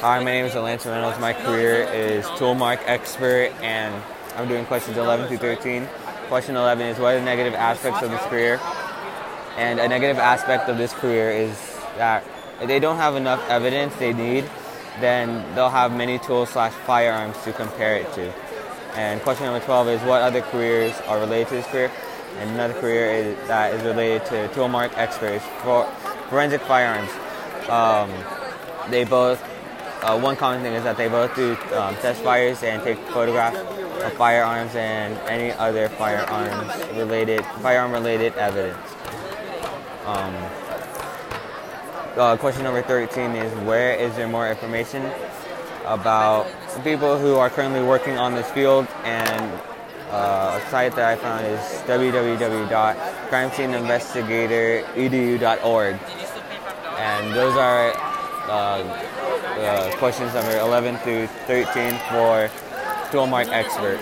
Hi, my name is Lance Reynolds. My career is toolmark expert, and I'm doing questions 11 through 13. Question 11 is what are the negative aspects of this career? And a negative aspect of this career is that if they don't have enough evidence they need, then they'll have many tools slash firearms to compare it to. And question number 12 is what other careers are related to this career? And another career is, that is related to toolmark experts for forensic firearms. Um, they both uh, one common thing is that they both do um, test fires and take photographs of firearms and any other firearms related firearm related evidence. Um, uh, question number 13 is where is there more information about people who are currently working on this field and uh, a site that I found is www.crimesceneinvestigator.edu.org and those are Uh, uh, questions number 11 through 13 for Toolmark Expert.